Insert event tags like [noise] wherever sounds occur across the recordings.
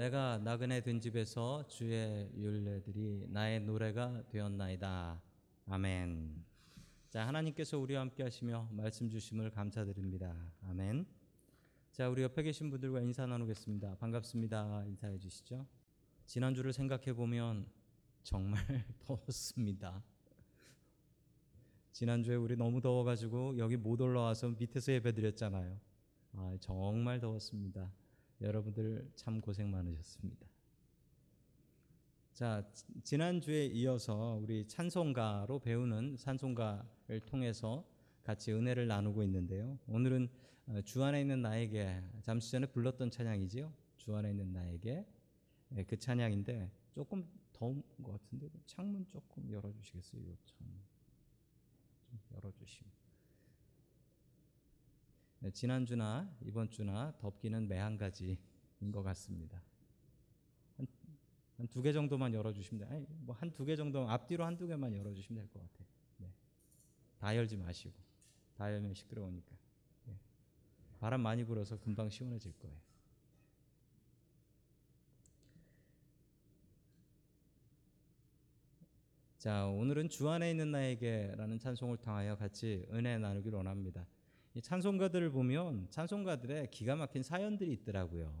내가 나그네 된 집에서 주의 율례들이 나의 노래가 되었나이다. 아멘. 자, 하나님께서 우리와 함께 하시며 말씀 주심을 감사드립니다. 아멘. 자, 우리 옆에 계신 분들과 인사 나누겠습니다. 반갑습니다. 인사해 주시죠. 지난주를 생각해 보면 정말 [laughs] 더웠습니다. 지난주에 우리 너무 더워가지고 여기 못 올라와서 밑에서 예배 드렸잖아요. 아, 정말 더웠습니다. 여러분들 참 고생 많으셨습니다. 자, 지난주에 이어서 우리 찬송가로 배우는 찬송가를 통해서 같이 은혜를 나누고 있는데요. 오늘은 어, 주 안에 있는 나에게 잠시 전에 불렀던 찬양이지요. 주 안에 있는 나에게 예, 그 찬양인데 조금 더운 것 같은데 창문 조금 열어주시겠어요? 이 창문 좀 열어주시면. 네, 지난주나 이번 주나 덮기는 매한 가지인 것 같습니다. 한 두개 정도만 열어주시면 돼. 아니 뭐 한 두 개 정도 앞뒤로 한 두 개만 열어주시면 될 것 같아요. 네. 다 열지 마시고 다 열면 시끄러우니까. 예. 바람 많이 불어서 금방 시원해질 거예요. 자 오늘은 주 안에 있는 나에게라는 찬송을 통하여 같이 은혜 나누기를 원합니다. 이 찬송가들을 보면 찬송가들의 기가 막힌 사연들이 있더라고요.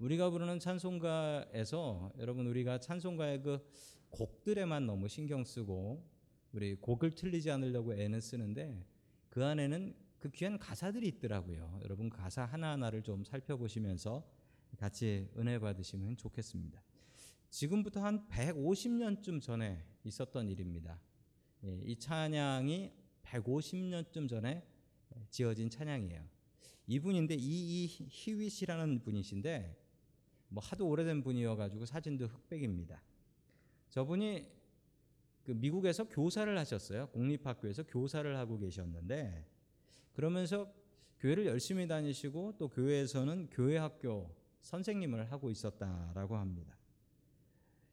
우리가 부르는 찬송가에서 여러분 우리가 찬송가의 그 곡들에만 너무 신경 쓰고 우리 곡을 틀리지 않으려고 애는 쓰는데 그 안에는 그 귀한 가사들이 있더라고요. 여러분 가사 하나하나를 좀 살펴보시면서 같이 은혜 받으시면 좋겠습니다. 지금부터 한 150년쯤 전에 있었던 일입니다. 예, 이 찬양이 150년쯤 전에 지어진 찬양이에요. 이분인데 이희휘씨라는 분이신데 뭐 하도 오래된 분이어가지고 사진도 흑백입니다. 저분이 그 미국에서 교사를 하셨어요. 공립학교에서 교사를 하고 계셨는데 그러면서 교회를 열심히 다니시고 또 교회에서는 교회 학교 선생님을 하고 있었다라고 합니다.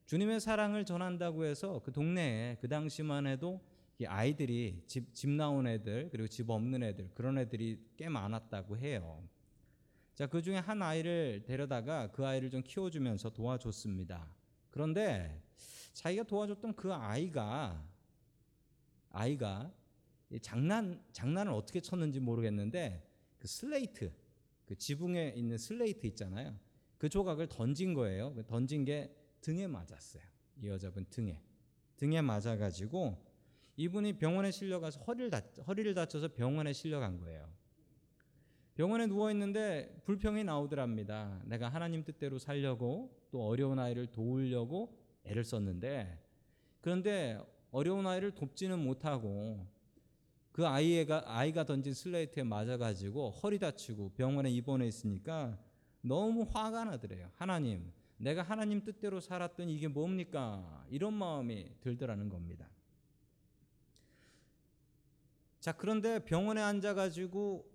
주님의 사랑을 전한다고 해서 그 동네에 그 당시만 해도 아이들이 집, 집 나온 애들 그리고 집 없는 애들 그런 애들이 꽤 많았다고 해요. 자, 그 중에 한 아이를 데려다가 그 아이를 좀 키워주면서 도와줬습니다. 그런데 자기가 도와줬던 그 아이가 아이가 장난 장난을 어떻게 쳤는지 모르겠는데 그 슬레이트 그 지붕에 있는 슬레이트 있잖아요. 그 조각을 던진 거예요. 그 던진 게 등에 맞았어요. 이 여자분 등에 등에 맞아가지고 이분이 병원에 실려가서 허리를 다, 허리를 다쳐서 병원에 실려간 거예요. 병원에 누워 있는데 불평이 나오더랍니다. 내가 하나님 뜻대로 살려고 또 어려운 아이를 도우려고 애를 썼는데 그런데 어려운 아이를 돕지는 못하고 그 아이가 아이가 던진 슬레이트에 맞아가지고 허리 다치고 병원에 입원해 있으니까 너무 화가 나더래요. 하나님, 내가 하나님 뜻대로 살았던 이게 뭡니까? 이런 마음이 들더라는 겁니다. 자, 그런데 병원에 앉아가지고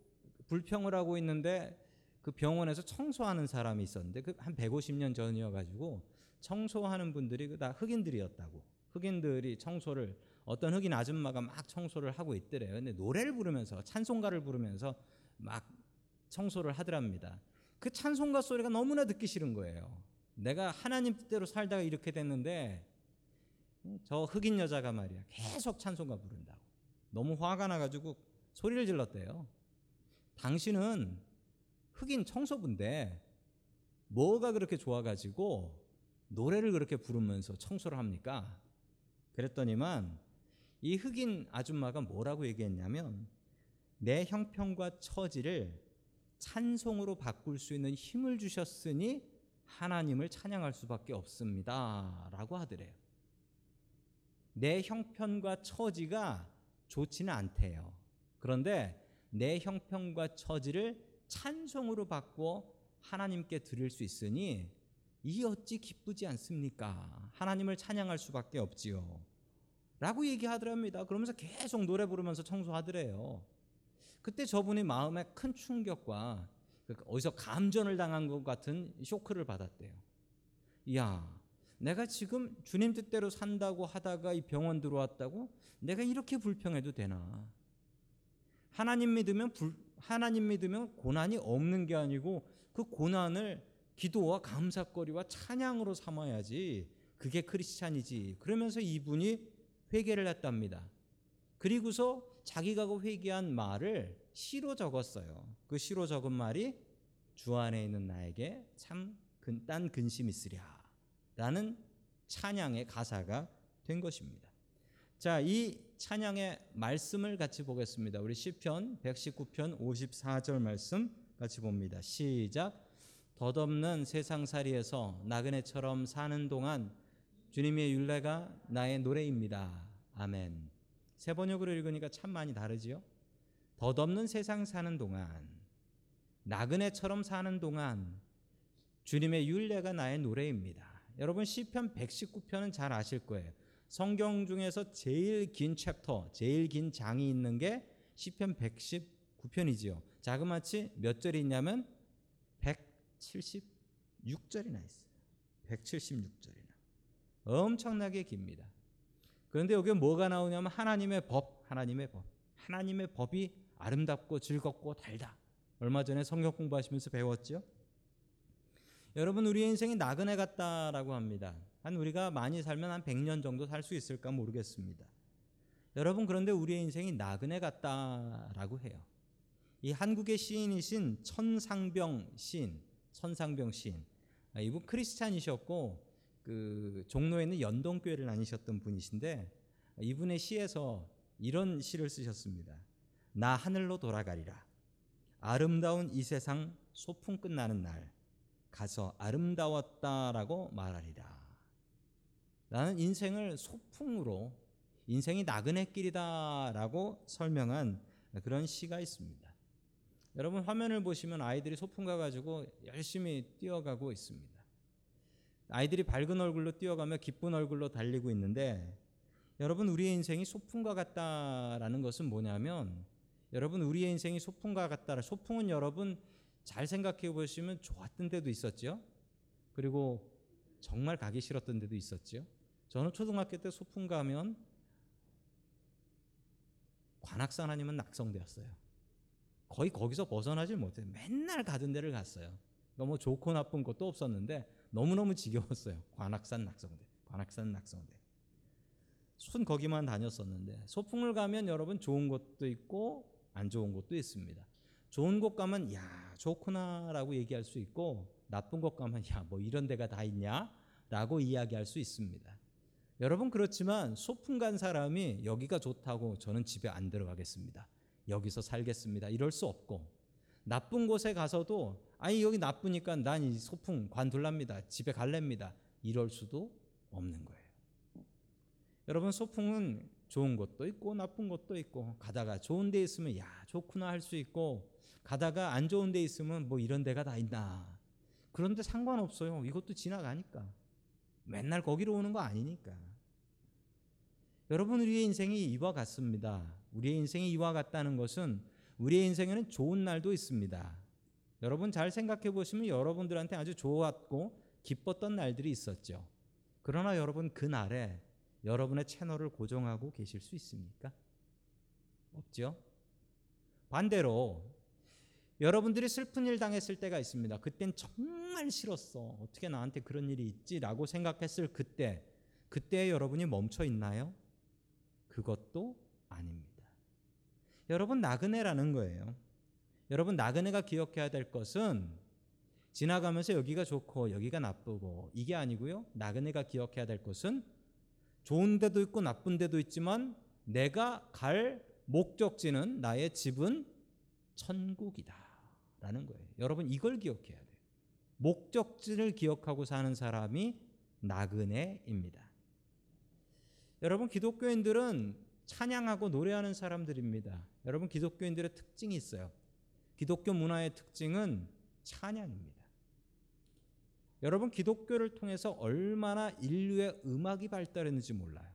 불평을 하고 있는데 그 병원에서 청소하는 사람이 있었는데 그 한 150년 전이어가지고 청소하는 분들이 그 다 흑인들이었다고. 흑인들이 청소를 어떤 흑인 아줌마가 막 청소를 하고 있더래요. 근데 노래를 부르면서 찬송가를 부르면서 막 청소를 하더랍니다. 그 찬송가 소리가 너무나 듣기 싫은 거예요. 내가 하나님 뜻대로 살다가 이렇게 됐는데 저 흑인 여자가 말이야 계속 찬송가 부른다고. 너무 화가 나가지고 소리를 질렀대요. 당신은 흑인 청소부인데 뭐가 그렇게 좋아가지고 노래를 그렇게 부르면서 청소를 합니까? 그랬더니만 이 흑인 아줌마가 뭐라고 얘기했냐면 내 형편과 처지를 찬송으로 바꿀 수 있는 힘을 주셨으니 하나님을 찬양할 수밖에 없습니다. 라고 하더래요. 내 형편과 처지가 좋지는 않대요. 그런데 내 형편과 처지를 찬송으로 바꿔 하나님께 드릴 수 있으니 이 어찌 기쁘지 않습니까? 하나님을 찬양할 수밖에 없지요. 라고 얘기하더랍니다. 그러면서 계속 노래 부르면서 청소하더래요. 그때 저분이 마음에 큰 충격과 그 어디서 감전을 당한 것 같은 쇼크를 받았대요. 야, 내가 지금 주님 뜻대로 산다고 하다가 이 병원 들어왔다고 내가 이렇게 불평해도 되나? 하나님 믿으면 불, 하나님 믿으면 고난이 없는 게 아니고 그 고난을 기도와 감사거리와 찬양으로 삼아야지 그게 크리스찬이지. 그러면서 이분이 회개를 했답니다. 그리고서 자기가 그 회개한 말을 시로 적었어요. 그 시로 적은 말이 주 안에 있는 나에게 참 딴 근심 있으랴 라는 찬양의 가사가 된 것입니다. 자, 이 찬양의 말씀을 같이 보겠습니다. 우리 시편 119편 54절 말씀 같이 봅니다. 시작. 덧없는 세상살이에서 나그네처럼 사는 동안 주님의 율례가 나의 노래입니다. 아멘. 세 번역으로 읽으니까 참 많이 다르지요. 덧없는 세상 사는 동안 나그네처럼 사는 동안 주님의 율례가 나의 노래입니다. 여러분 시편 119편은 잘 아실 거예요. 성경 중에서 제일 긴 챕터, 제일 긴 장이 있는 게 시편 119편이지요. 자그마치 몇 절이 있냐면 176절이나 있어요. 176절이나. 엄청나게 깁니다. 그런데 여기 뭐가 나오냐면 하나님의 법, 하나님의 법. 하나님의 법이 아름답고 즐겁고 달다. 얼마 전에 성경 공부하시면서 배웠죠? 여러분 우리의 인생이 나그네 같다라고 합니다. 한 우리가 많이 살면 한 100년 정도 살 수 있을까 모르겠습니다. 여러분 그런데 우리의 인생이 나그네 같다라고 해요. 이 한국의 시인이신 천상병 시인, 천상병 시인. 아, 이분 크리스찬이셨고 그 종로에 있는 연동교회를 다니셨던 분이신데 이분의 시에서 이런 시를 쓰셨습니다. 나 하늘로 돌아가리라. 아름다운 이 세상 소풍 끝나는 날 가서 아름다웠다라고 말하리라. 나는 인생을 소풍으로 인생이 나그네길이다라고 설명한 그런 시가 있습니다. 여러분 화면을 보시면 아이들이 소풍 가가지고 열심히 뛰어가고 있습니다. 아이들이 밝은 얼굴로 뛰어가며 기쁜 얼굴로 달리고 있는데 여러분 우리의 인생이 소풍과 같다라는 것은 뭐냐면 여러분 우리의 인생이 소풍과 같다. 소풍은 여러분 잘 생각해 보시면 좋았던 데도 있었죠. 그리고 정말 가기 싫었던 데도 있었죠. 저는 초등학교 때 소풍 가면 관악산 아니면 낙성대였어요. 거의 거기서 벗어나질 못해요. 맨날 가던 데를 갔어요. 너무 좋고 나쁜 것도 없었는데 너무너무 지겨웠어요. 관악산 낙성대, 관악산 낙성대. 순 거기만 다녔었는데 소풍을 가면 여러분 좋은 것도 있고 안 좋은 것도 있습니다. 좋은 곳 가면 야 좋구나라고 얘기할 수 있고 나쁜 곳 가면 야 뭐 이런 데가 다 있냐라고 이야기할 수 있습니다. 여러분 그렇지만 소풍 간 사람이 여기가 좋다고 저는 집에 안 들어가겠습니다. 여기서 살겠습니다. 이럴 수 없고 나쁜 곳에 가서도 아니 여기 나쁘니까 난 이 소풍 관둘랍니다. 집에 갈랍니다. 이럴 수도 없는 거예요. 여러분 소풍은 좋은 것도 있고 나쁜 것도 있고 가다가 좋은 데 있으면 야 좋구나 할 수 있고 가다가 안 좋은 데 있으면 뭐 이런 데가 다 있나. 그런데 상관없어요. 이것도 지나가니까. 맨날 거기로 오는 거 아니니까. 여러분 우리의 인생이 이와 같습니다. 우리의 인생이 이와 같다는 것은 우리의 인생에는 좋은 날도 있습니다. 여러분 잘 생각해 보시면 여러분들한테 아주 좋았고 기뻤던 날들이 있었죠. 그러나 여러분 그 날에 여러분의 채널을 고정하고 계실 수 있습니까? 없죠? 반대로 여러분들이 슬픈 일 당했을 때가 있습니다. 그땐 정말 싫었어. 어떻게 나한테 그런 일이 있지라고 생각했을 그때 그때 여러분이 멈춰 있나요? 그것도 아닙니다. 여러분 나그네라는 거예요. 여러분 나그네가 기억해야 될 것은 지나가면서 여기가 좋고 여기가 나쁘고 이게 아니고요. 나그네가 기억해야 될 것은 좋은 데도 있고 나쁜 데도 있지만 내가 갈 목적지는 나의 집은 천국이다. 라는 거예요. 여러분 이걸 기억해야 돼요. 목적지를 기억하고 사는 사람이 나그네입니다. 여러분 기독교인들은 찬양하고 노래하는 사람들입니다. 여러분 기독교인들의 특징이 있어요. 기독교 문화의 특징은 찬양입니다. 여러분 기독교를 통해서 얼마나 인류의 음악이 발달했는지 몰라요.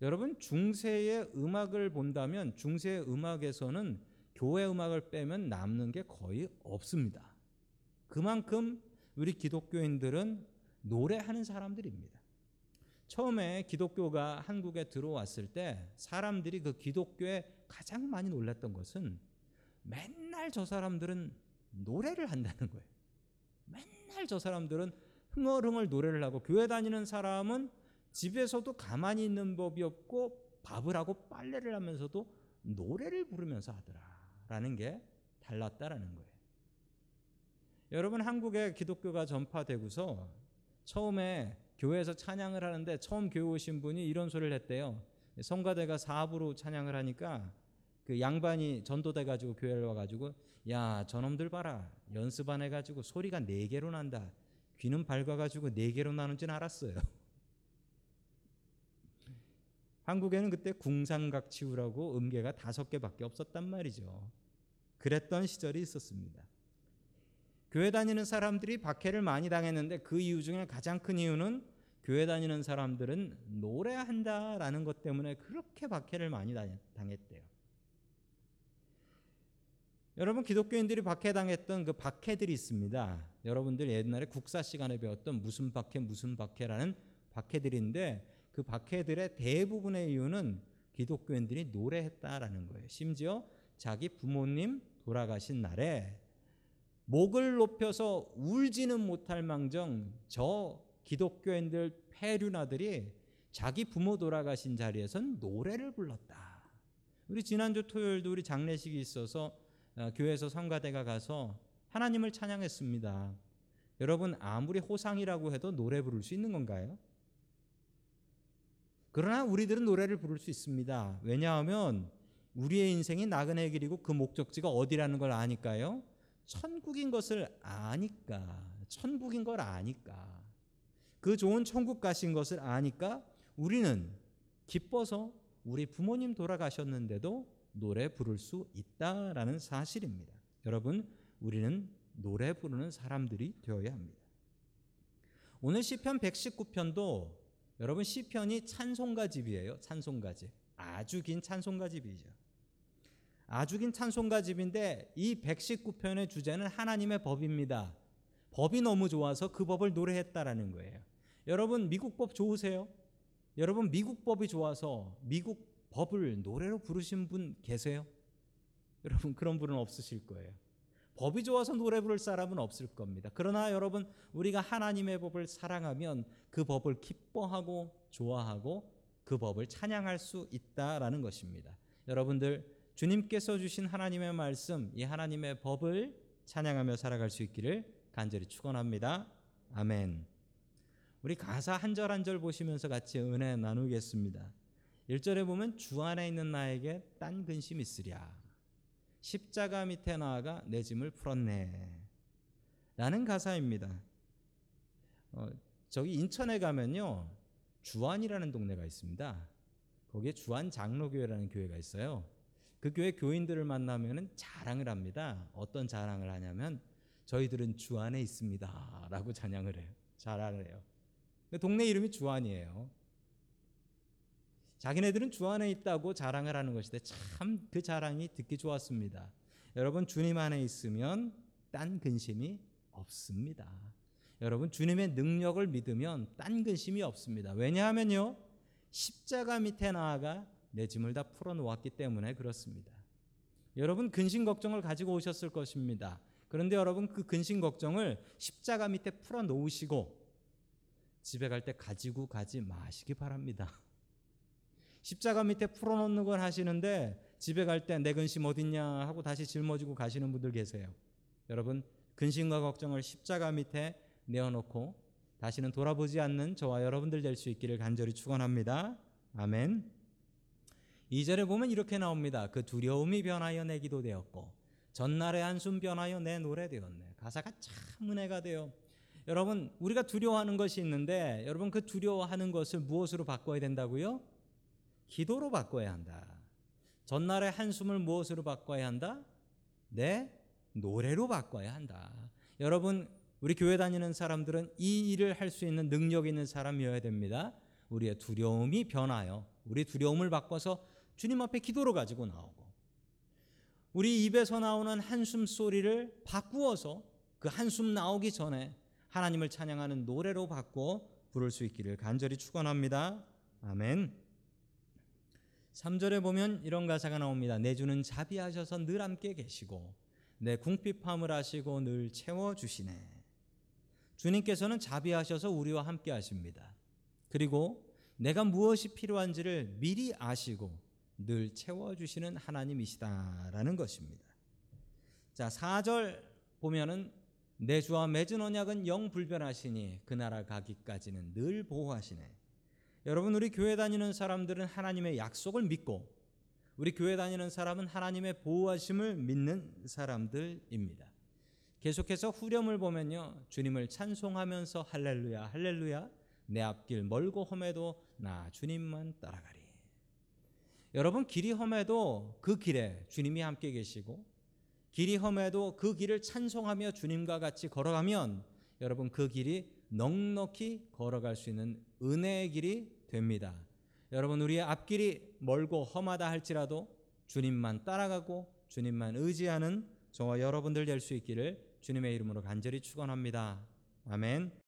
여러분 중세의 음악을 본다면 중세의 음악에서는 교회 음악을 빼면 남는 게 거의 없습니다. 그만큼 우리 기독교인들은 노래하는 사람들입니다. 처음에 기독교가 한국에 들어왔을 때 사람들이 그 기독교에 가장 많이 놀랐던 것은 맨날 저 사람들은 노래를 한다는 거예요. 맨날 저 사람들은 흥얼흥얼 노래를 하고 교회 다니는 사람은 집에서도 가만히 있는 법이 없고 밥을 하고 빨래를 하면서도 노래를 부르면서 하더라라는 게 달랐다라는 거예요. 여러분 한국에 기독교가 전파되고서 처음에 교회에서 찬양을 하는데 처음 교회 오신 분이 이런 소리를 했대요. 성가대가 사부로 찬양을 하니까 그 양반이 전도돼 가지고 교회를 와 가지고 야 저놈들 봐라 연습 안 해 가지고 소리가 네 개로 난다. 귀는 밝아 가지고 네 개로 나는 줄 알았어요. [laughs] 한국에는 그때 궁상각치우라고 음계가 다섯 개밖에 없었단 말이죠. 그랬던 시절이 있었습니다. 교회 다니는 사람들이 박해를 많이 당했는데 그 이유 중에 가장 큰 이유는 교회 다니는 사람들은 노래한다라는 것 때문에 그렇게 박해를 많이 당했대요. 여러분 기독교인들이 박해당했던 그 박해들이 있습니다. 여러분들 옛날에 국사 시간에 배웠던 무슨 박해 무슨 박해라는 박해들인데 그 박해들의 대부분의 이유는 기독교인들이 노래했다라는 거예요. 심지어 자기 부모님 돌아가신 날에 목을 높여서 울지는 못할 망정 저 기독교인들 폐륜아들이 자기 부모 돌아가신 자리에선 노래를 불렀다. 우리 지난주 토요일도 우리 장례식이 있어서 어, 교회에서 성가대가 가서 하나님을 찬양했습니다. 여러분 아무리 호상이라고 해도 노래 부를 수 있는 건가요? 그러나 우리들은 노래를 부를 수 있습니다. 왜냐하면 우리의 인생이 나그네 길이고 그 목적지가 어디라는 걸 아니까요. 천국인 것을 아니까. 천국인 걸 아니까. 그 좋은 천국 가신 것을 아니까 우리는 기뻐서 우리 부모님 돌아가셨는데도 노래 부를 수 있다라는 사실입니다. 여러분, 우리는 노래 부르는 사람들이 되어야 합니다. 오늘 시편 119편도 여러분 시편이 찬송가집이에요. 찬송가집. 아주 긴 찬송가집이죠. 아주 긴 찬송가집인데 이 119편의 주제는 하나님의 법입니다. 법이 너무 좋아서 그 법을 노래했다라는 거예요. 여러분 미국 법 좋으세요? 여러분 미국 법이 좋아서 미국 법을 노래로 부르신 분 계세요? 여러분 그런 분은 없으실 거예요. 법이 좋아서 노래 부를 사람은 없을 겁니다. 그러나 여러분 우리가 하나님의 법을 사랑하면 그 법을 기뻐하고 좋아하고 그 법을 찬양할 수 있다라는 것입니다. 여러분들 주님께서 주신 하나님의 말씀, 이 하나님의 법을 찬양하며 살아갈 수 있기를 간절히 축원합니다. 아멘. 우리 가사 한 절 한 절 보시면서 같이 은혜 나누겠습니다. 1절에 보면 주 안에 있는 나에게 딴 근심 있으랴. 십자가 밑에 나아가 내 짐을 풀었네. 라는 가사입니다. 어, 저기 인천에 가면요. 주안이라는 동네가 있습니다. 거기에 주안 장로교회라는 교회가 있어요. 그 교회 교인들을 만나면은 자랑을 합니다. 어떤 자랑을 하냐면 저희들은 주안에 있습니다라고 [laughs] 찬양을 해요. 자랑을 해요. 동네 이름이 주안이에요. 자기네들은 주 안에 있다고 자랑을 하는 것인데 참 그 자랑이 듣기 좋았습니다. 여러분 주님 안에 있으면 딴 근심이 없습니다. 여러분 주님의 능력을 믿으면 딴 근심이 없습니다. 왜냐하면요 십자가 밑에 나아가 내 짐을 다 풀어 놓았기 때문에 그렇습니다. 여러분 근심 걱정을 가지고 오셨을 것입니다. 그런데 여러분 그 근심 걱정을 십자가 밑에 풀어 놓으시고 집에 갈 때 가지고 가지 마시기 바랍니다. 십자가 밑에 풀어놓는 걸 하시는데 집에 갈 때 내 근심 어딨냐 하고 다시 짊어지고 가시는 분들 계세요. 여러분 근심과 걱정을 십자가 밑에 내어놓고 다시는 돌아보지 않는 저와 여러분들 될 수 있기를 간절히 축원합니다. 아멘. 2절에 보면 이렇게 나옵니다. 그 두려움이 변하여 내 기도 되었고 전날의 한숨 변하여 내 노래 되었네. 가사가 참 은혜가 돼요. 여러분 우리가 두려워하는 것이 있는데 여러분 그 두려워하는 것을 무엇으로 바꿔야 된다고요? 기도로 바꿔야 한다. 전날의 한숨을 무엇으로 바꿔야 한다? 네, 노래로 바꿔야 한다. 여러분, 우리 교회 다니는 사람들은 이 일을 할 수 있는 능력 있는 사람이어야 됩니다. 우리의 두려움이 변하여 우리 두려움을 바꿔서 주님 앞에 기도로 가지고 나오고 우리 입에서 나오는 한숨 소리를 바꾸어서 그 한숨 나오기 전에 하나님을 찬양하는 노래로 바꿔 부를 수 있기를 간절히 축원합니다. 아멘. 3절에 보면 이런 가사가 나옵니다. 내 주는 자비하셔서 늘 함께 계시고 내 궁핍함을 하시고 늘 채워 주시네. 주님께서는 자비하셔서 우리와 함께 하십니다. 그리고 내가 무엇이 필요한지를 미리 아시고 늘 채워 주시는 하나님이시다라는 것입니다. 자, 4절 보면은 내 주와 맺은 언약은 영 불변하시니 그 나라 가기까지는 늘 보호하시네. 여러분 우리 교회 다니는 사람들은 하나님의 약속을 믿고 우리 교회 다니는 사람은 하나님의 보호하심을 믿는 사람들입니다. 계속해서 후렴을 보면요. 주님을 찬송하면서 할렐루야 할렐루야 내 앞길 멀고 험해도 나 주님만 따라가리. 여러분 길이 험해도 그 길에 주님이 함께 계시고 길이 험해도 그 길을 찬송하며 주님과 같이 걸어가면 여러분 그 길이 넉넉히 걸어갈 수 있는 은혜의 길이 됩니다. 여러분 우리의 앞길이 멀고 험하다 할지라도 주님만 따라가고 주님만 의지하는 저와 여러분들 될 수 있기를 주님의 이름으로 간절히 축원합니다. 아멘.